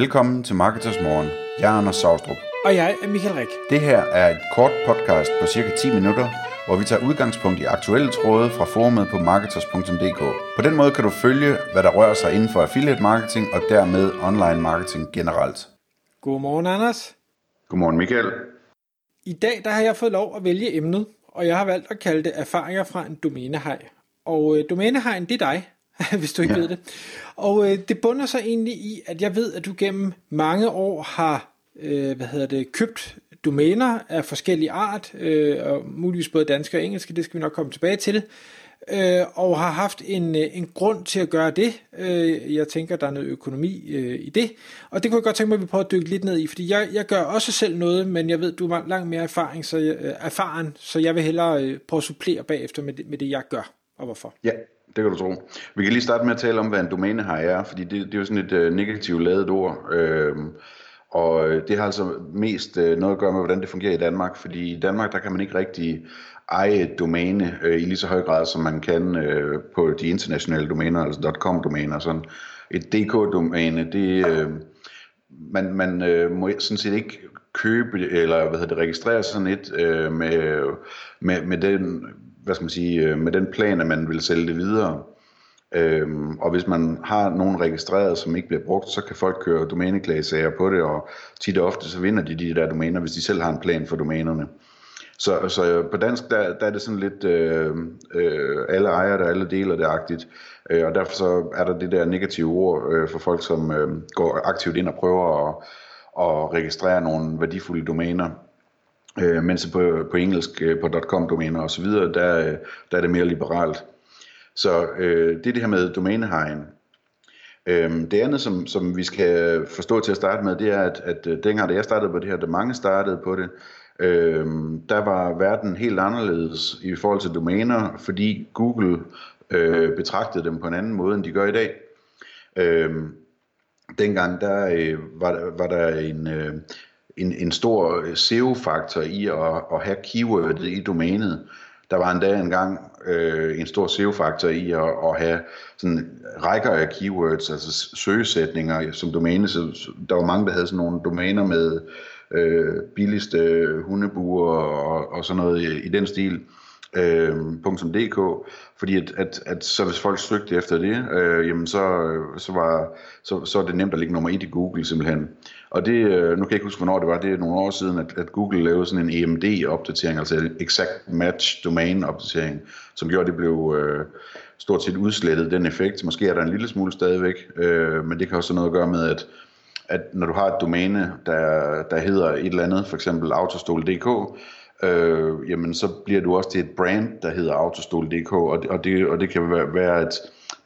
Velkommen til Marketers Morgen. Jeg er Anders Saustrup. Og jeg er Michael Rik. Det her er et kort podcast på cirka 10 minutter, hvor vi tager udgangspunkt i aktuelle tråde fra forumet på marketers.dk. På den måde kan du følge, hvad der rører sig inden for affiliate marketing og dermed online marketing generelt. Godmorgen, Anders. Godmorgen, Michael. I dag der har jeg fået lov at vælge emnet, og jeg har valgt at kalde det erfaringer fra en domænehej. Og øh, domænehejen, det er dig, hvis du ikke ja. ved det. Og øh, det bunder sig egentlig i, at jeg ved, at du gennem mange år har øh, hvad hedder det, købt domæner af forskellige art, øh, og muligvis både danske og engelske, det skal vi nok komme tilbage til, øh, og har haft en, øh, en grund til at gøre det. Øh, jeg tænker, der er noget økonomi øh, i det, og det kunne jeg godt tænke mig, at vi prøver at dykke lidt ned i, fordi jeg, jeg gør også selv noget, men jeg ved, du har langt mere erfaring, så øh, erfaren, så jeg vil hellere øh, prøve at supplere bagefter med det, med det, jeg gør, og hvorfor. Ja, det kan du tro. Vi kan lige starte med at tale om, hvad en domænehaj er, fordi det, det er jo sådan et øh, negativt lavet ord. Øhm, øh, og det har altså mest øh, noget at gøre med, hvordan det fungerer i Danmark, fordi i Danmark, der kan man ikke rigtig eje et domæne øh, i lige så høj grad, som man kan øh, på de internationale domæner, altså .com-domæner. Sådan. Et DK-domæne, det, øh, man, man øh, må sådan set ikke købe eller hvad hedder det, registrere sådan et øh, med, med, med den hvad skal man sige, øh, med den plan, at man vil sælge det videre. Øhm, og hvis man har nogen registreret, som ikke bliver brugt, så kan folk køre domæneklagesager på det, og tit og ofte så vinder de de der domæner, hvis de selv har en plan for domænerne. Så, så på dansk, der, der er det sådan lidt, øh, øh, alle ejer der alle deler det-agtigt, øh, og derfor så er der det der negative ord øh, for folk, som øh, går aktivt ind og prøver at, at registrere nogle værdifulde domæner. Øh, mens på, på engelsk, øh, på .com-domæner osv., der, øh, der er det mere liberalt. Så øh, det er det her med domænehegn. Øh, det andet, som, som vi skal forstå til at starte med, det er, at, at øh, dengang da jeg startede på det her, da mange startede på det, øh, der var verden helt anderledes i forhold til domæner, fordi Google øh, betragtede dem på en anden måde, end de gør i dag. Øh, dengang der øh, var, var der en, øh, en, en stor øh, SEO-faktor i at, at have keywordet i domænet. Der var endda engang øh, en stor SEO-faktor i at, at have sådan rækker af keywords, altså søgesætninger som domæne. Så der var mange, der havde sådan nogle domæner med øh, billigste hundebuer og, og sådan noget i, i den stil øh, Øh, .dk, fordi at, at, at så hvis folk søgte efter det, øh, jamen så, øh, så, var, så, så er det nemt at ligge nummer et i Google simpelthen. Og det, øh, nu kan jeg ikke huske, hvornår det var, det er nogle år siden, at, at Google lavede sådan en EMD-opdatering, altså en Exact Match Domain-opdatering, som gjorde, at det blev øh, stort set udslettet, den effekt. Måske er der en lille smule stadigvæk, øh, men det kan også have noget at gøre med, at at når du har et domæne, der, der hedder et eller andet, for eksempel autostol.dk, øh, jamen så bliver du også til et brand, der hedder autostol.dk, og det, og det, og det kan være, være at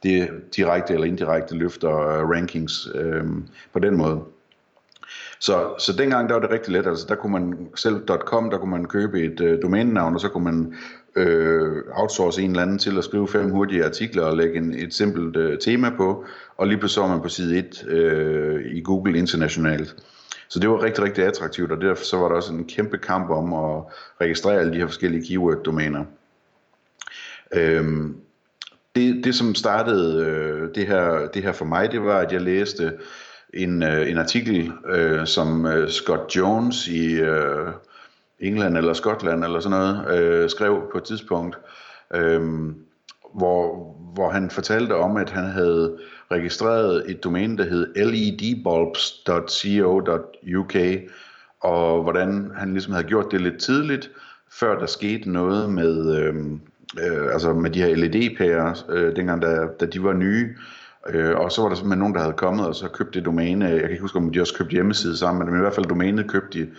det direkte eller indirekte løfter øh, rankings øh, på den måde. Så, så dengang der var det rigtig let, altså der kunne man selv .com, der kunne man købe et øh, domænenavn, og så kunne man øh, outsource en eller anden til at skrive fem hurtige artikler og lægge en, et simpelt øh, tema på, og lige pludselig var man på side 1 øh, i Google internationalt. Så det var rigtig, rigtig attraktivt, og derfor så var der også en kæmpe kamp om at registrere alle de her forskellige keyword-domæner. Øhm, det, det, som startede øh, det, her, det her for mig, det var, at jeg læste en, øh, en artikel, øh, som øh, Scott Jones i øh, England eller Skotland eller sådan noget, øh, skrev på et tidspunkt, øh, hvor, hvor han fortalte om, at han havde registreret et domæne, der hed ledbulbs.co.uk, og hvordan han ligesom havde gjort det lidt tidligt, før der skete noget med, øh, øh, altså med de her LED-pærer, øh, dengang da, da de var nye, Øh, og så var der simpelthen nogen, der havde kommet og så købt det domæne. Jeg kan ikke huske, om de også købte hjemmeside sammen, men i hvert fald domænet købte de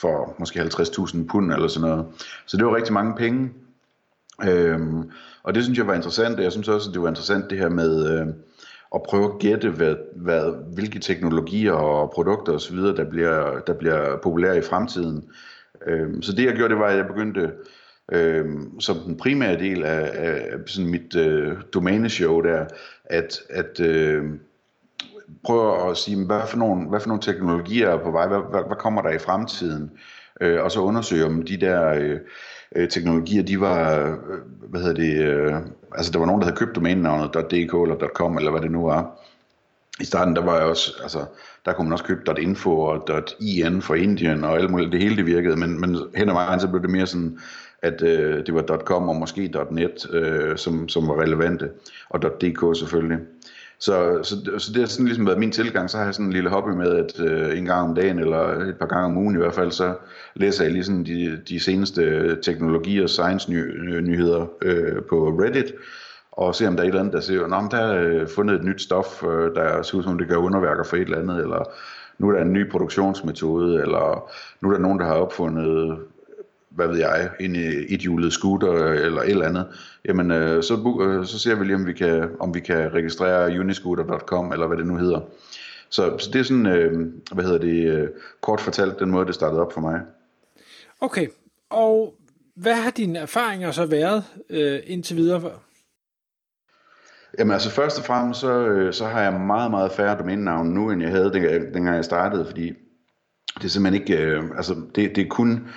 for måske 50.000 pund eller sådan noget. Så det var rigtig mange penge. Øhm, og det synes jeg var interessant, og jeg synes også, at det var interessant det her med øh, at prøve at gætte, hvad, hvad, hvilke teknologier og produkter osv., der bliver, der bliver populære i fremtiden. Øhm, så det jeg gjorde, det var, at jeg begyndte øh, som den primære del af, af sådan mit øh, domæneshow der, at, at øh, prøve at sige, hvad for, nogle, hvad for nogle teknologier er på vej, hvad, hvad, hvad kommer der i fremtiden, øh, og så undersøge om de der øh, øh, teknologier, de var, øh, hvad hedder det, øh, altså der var nogen, der havde købt domænenavnet .dk eller .com, eller hvad det nu var, i starten, der var jeg også, altså, der kunne man også købe .info og .in for Indien og alt muligt, det hele det virkede, men, men hen ad vejen, så blev det mere sådan, at øh, det var .com og måske .net, øh, som, som var relevante, og .dk selvfølgelig. Så, så, så det har sådan ligesom været min tilgang, så har jeg sådan en lille hobby med, at øh, en gang om dagen, eller et par gange om ugen i hvert fald, så læser jeg ligesom de, de seneste teknologi- og science-nyheder øh, på Reddit, og ser om der er et eller andet, der siger, at der er øh, fundet et nyt stof, øh, der ser ud som det gør underværker for et eller andet, eller nu er der en ny produktionsmetode, eller nu er der nogen, der har opfundet hvad ved jeg, en ethjulet scooter eller et eller andet, jamen øh, så, øh, så ser vi lige, om vi kan, om vi kan registrere uniscooter.com, eller hvad det nu hedder. Så, så det er sådan, øh, hvad hedder det, øh, kort fortalt, den måde, det startede op for mig. Okay, og hvad har dine erfaringer så været øh, indtil videre? Jamen altså først og fremmest, så, øh, så har jeg meget, meget færre domænenavne nu, end jeg havde, dengang, dengang jeg startede, fordi det er simpelthen ikke, øh, altså det, det er kun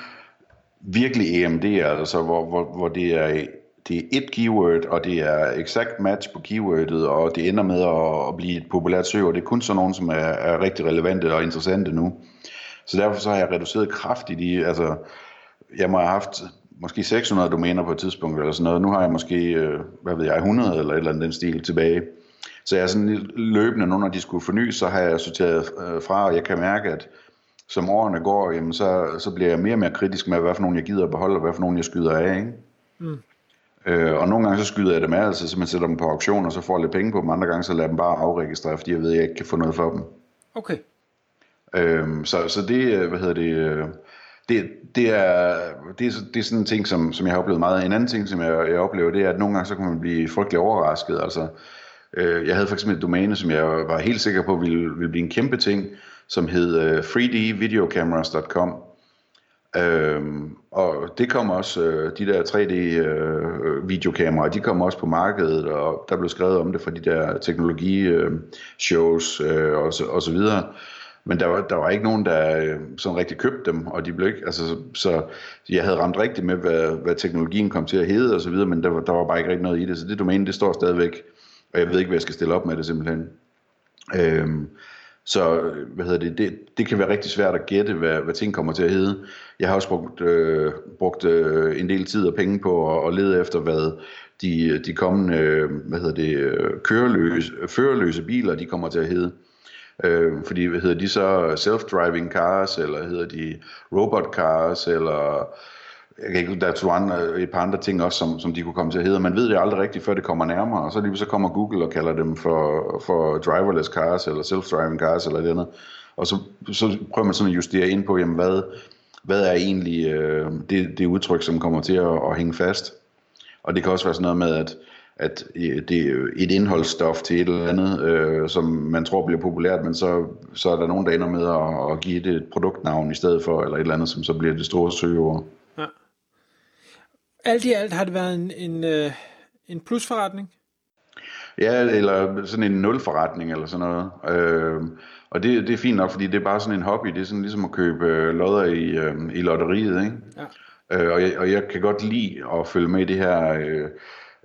virkelig EMD, altså hvor, hvor, hvor det er det er et keyword, og det er exakt match på keywordet, og det ender med at, at blive et populært søg, det er kun sådan nogen, som er, er rigtig relevante og interessante nu. Så derfor så har jeg reduceret kraftigt i, altså, jeg må have haft måske 600 domæner på et tidspunkt eller sådan noget. Nu har jeg måske, øh, hvad ved jeg, 100 eller et eller andet den stil tilbage. Så jeg er sådan løbende, når de skulle fornyes, så har jeg sorteret øh, fra, og jeg kan mærke, at som årene går, jamen så, så bliver jeg mere og mere kritisk med, hvad for nogen jeg gider at beholde, og hvad for nogen jeg skyder af. Ikke? Mm. Øh, og nogle gange så skyder jeg dem af, altså så man sætter dem på auktion, og så får jeg lidt penge på dem. Andre gange så lader dem bare afregistrere, fordi jeg ved, at jeg ikke kan få noget for dem. Okay. Øh, så, så det, øh, hvad hedder det, øh, det, det, er, det, er, det er sådan en ting, som, som jeg har oplevet meget. En anden ting, som jeg, jeg oplever, det er, at nogle gange så kan man blive frygtelig overrasket. Altså, øh, jeg havde for eksempel et domæne, som jeg var helt sikker på ville, ville blive en kæmpe ting, som hed øh, 3dvideocameras.com. Øhm, og det kom også, øh, de der 3D øh, videokameraer, de kom også på markedet, og der blev skrevet om det fra de der teknologi øh, shows øh, og, så, og så videre. Men der var, der var ikke nogen, der øh, sådan rigtig købte dem, og de blev ikke, altså, så jeg havde ramt rigtigt med, hvad, hvad teknologien kom til at hedde og så videre, men der var, der var bare ikke rigtig noget i det, så det domæne, det står stadigvæk, og jeg ved ikke, hvad jeg skal stille op med det simpelthen. Øhm, så øh, hvad hedder det, det, det kan være rigtig svært at gætte, hvad, hvad ting kommer til at hedde. Jeg har også brugt, øh, brugt øh, en del tid og penge på at, at lede efter, hvad de, de kommende øh, hvad hedder det, øh, køreløse, førerløse biler de kommer til at hedde. Øh, fordi hvad hedder de så self-driving cars, eller hedder de robot cars, eller jeg kan ikke, der er to andre, et par andre ting også, som, som de kunne komme til at hedde. Man ved det aldrig rigtigt, før det kommer nærmere, og så lige så kommer Google og kalder dem for, for driverless cars, eller self-driving cars, eller det andet. Og så, så prøver man sådan at justere ind på, jamen hvad, hvad er egentlig øh, det, det udtryk, som kommer til at, at hænge fast. Og det kan også være sådan noget med, at at øh, det er et indholdsstof til et eller andet, øh, som man tror bliver populært, men så, så er der nogen, der ender med at, at give det et produktnavn i stedet for, eller et eller andet, som så bliver det store søgeord. Alt i alt har det været en, en, øh, en plusforretning? Ja, eller sådan en nulforretning eller sådan noget. Øh, og det, det er fint nok, fordi det er bare sådan en hobby. Det er sådan ligesom at købe øh, lodder i, øh, i lotteriet, ikke? Ja. Øh, og, jeg, og jeg kan godt lide at følge med i det her... Øh,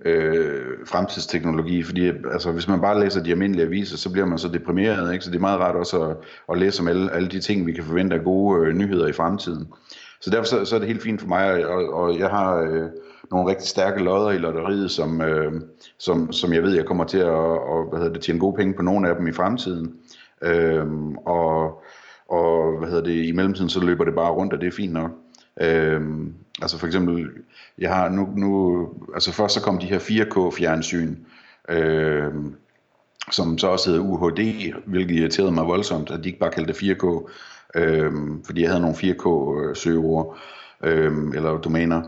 øh, fremtidsteknologi, fordi altså, hvis man bare læser de almindelige aviser, så bliver man så deprimeret, ikke? så det er meget rart også at, at læse om alle, alle de ting, vi kan forvente af gode øh, nyheder i fremtiden. Så derfor så, så er det helt fint for mig, og, og jeg har øh, nogle rigtig stærke lodder i lotteriet, som, øh, som, som jeg ved, jeg kommer til at og, hvad hedder det, tjene gode penge på nogle af dem i fremtiden. Øh, og, og hvad hedder det, i mellemtiden så løber det bare rundt, og det er fint nok. Øh, altså for eksempel, jeg har nu, nu altså først så kom de her 4K fjernsyn, øh, som så også hedder UHD, hvilket irriterede mig voldsomt, at de ikke bare kaldte det 4K, øh, fordi jeg havde nogle 4K øh, søgeord, øh, eller domæner.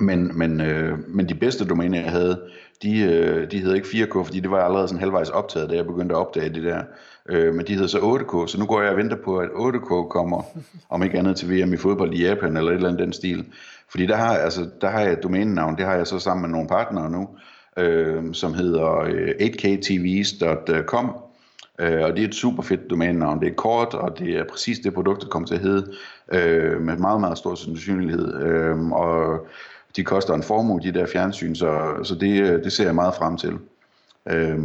Men, men, øh, men de bedste domæner, jeg havde, de, øh, de hed ikke 4K, fordi det var allerede sådan halvvejs optaget, da jeg begyndte at opdage det der. Øh, men de hedder så 8K, så nu går jeg og venter på, at 8K kommer, om ikke andet til VM i fodbold i Japan, eller et eller andet den stil. Fordi der har, altså, der har jeg et domænenavn, det har jeg så sammen med nogle partnere nu, øh, som hedder øh, 8ktvs.com, øh, og det er et super fedt domænenavn. Det er kort, og det er præcis det produkt, der kommer til at hedde, øh, med meget, meget stor sandsynlighed. Øh, og de koster en formue, de der fjernsyn, så, så det, øh, det ser jeg meget frem til. Øh,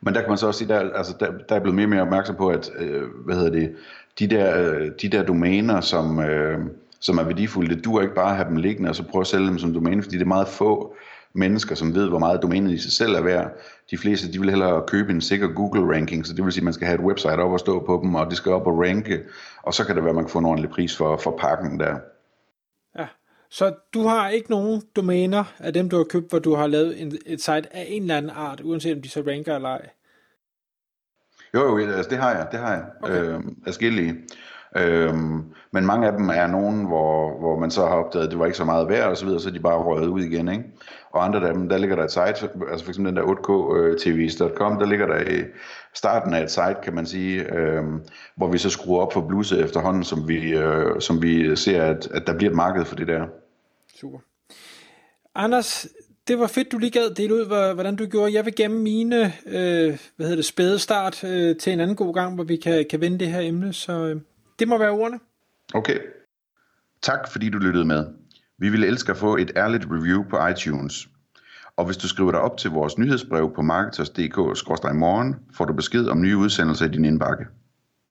Men der kan man så også sige, der, altså, der, der er blevet mere og mere opmærksom på, at øh, hvad hedder det, de der, øh, de der domæner, som, øh, som er værdifulde, det dur ikke bare at have dem liggende, og så prøve at sælge dem som domæne, fordi det er meget få mennesker, som ved, hvor meget domænet i sig selv er værd. De fleste, de vil hellere købe en sikker Google-ranking, så det vil sige, at man skal have et website op og stå på dem, og det skal op og ranke, og så kan det være, at man kan få en ordentlig pris for, for pakken der. Ja, så du har ikke nogen domæner af dem, du har købt, hvor du har lavet en, et site af en eller anden art, uanset om de så ranker eller ej? Jo, jo, altså det har jeg, det har jeg. Okay. Øh, adskillige. Øhm, men mange af dem er nogen, hvor, hvor man så har opdaget, at det var ikke så meget værd og så videre, så de bare røget ud igen. Ikke? Og andre af dem, der ligger der et site, altså for eksempel den der 8ktvs.com, øh, der ligger der i starten af et site, kan man sige, øhm, hvor vi så skruer op for bluse efterhånden, som vi, øh, som vi ser, at, at der bliver et marked for det der. Super. Anders, det var fedt, du lige gad dele ud, hvordan du gjorde. Jeg vil gemme mine øh, hvad hedder det, spæde start øh, til en anden god gang, hvor vi kan, kan vende det her emne. Så øh, det må være ordene. Okay. Tak fordi du lyttede med. Vi ville elske at få et ærligt review på iTunes. Og hvis du skriver dig op til vores nyhedsbrev på marketers.dk-morgen, får du besked om nye udsendelser i din indbakke.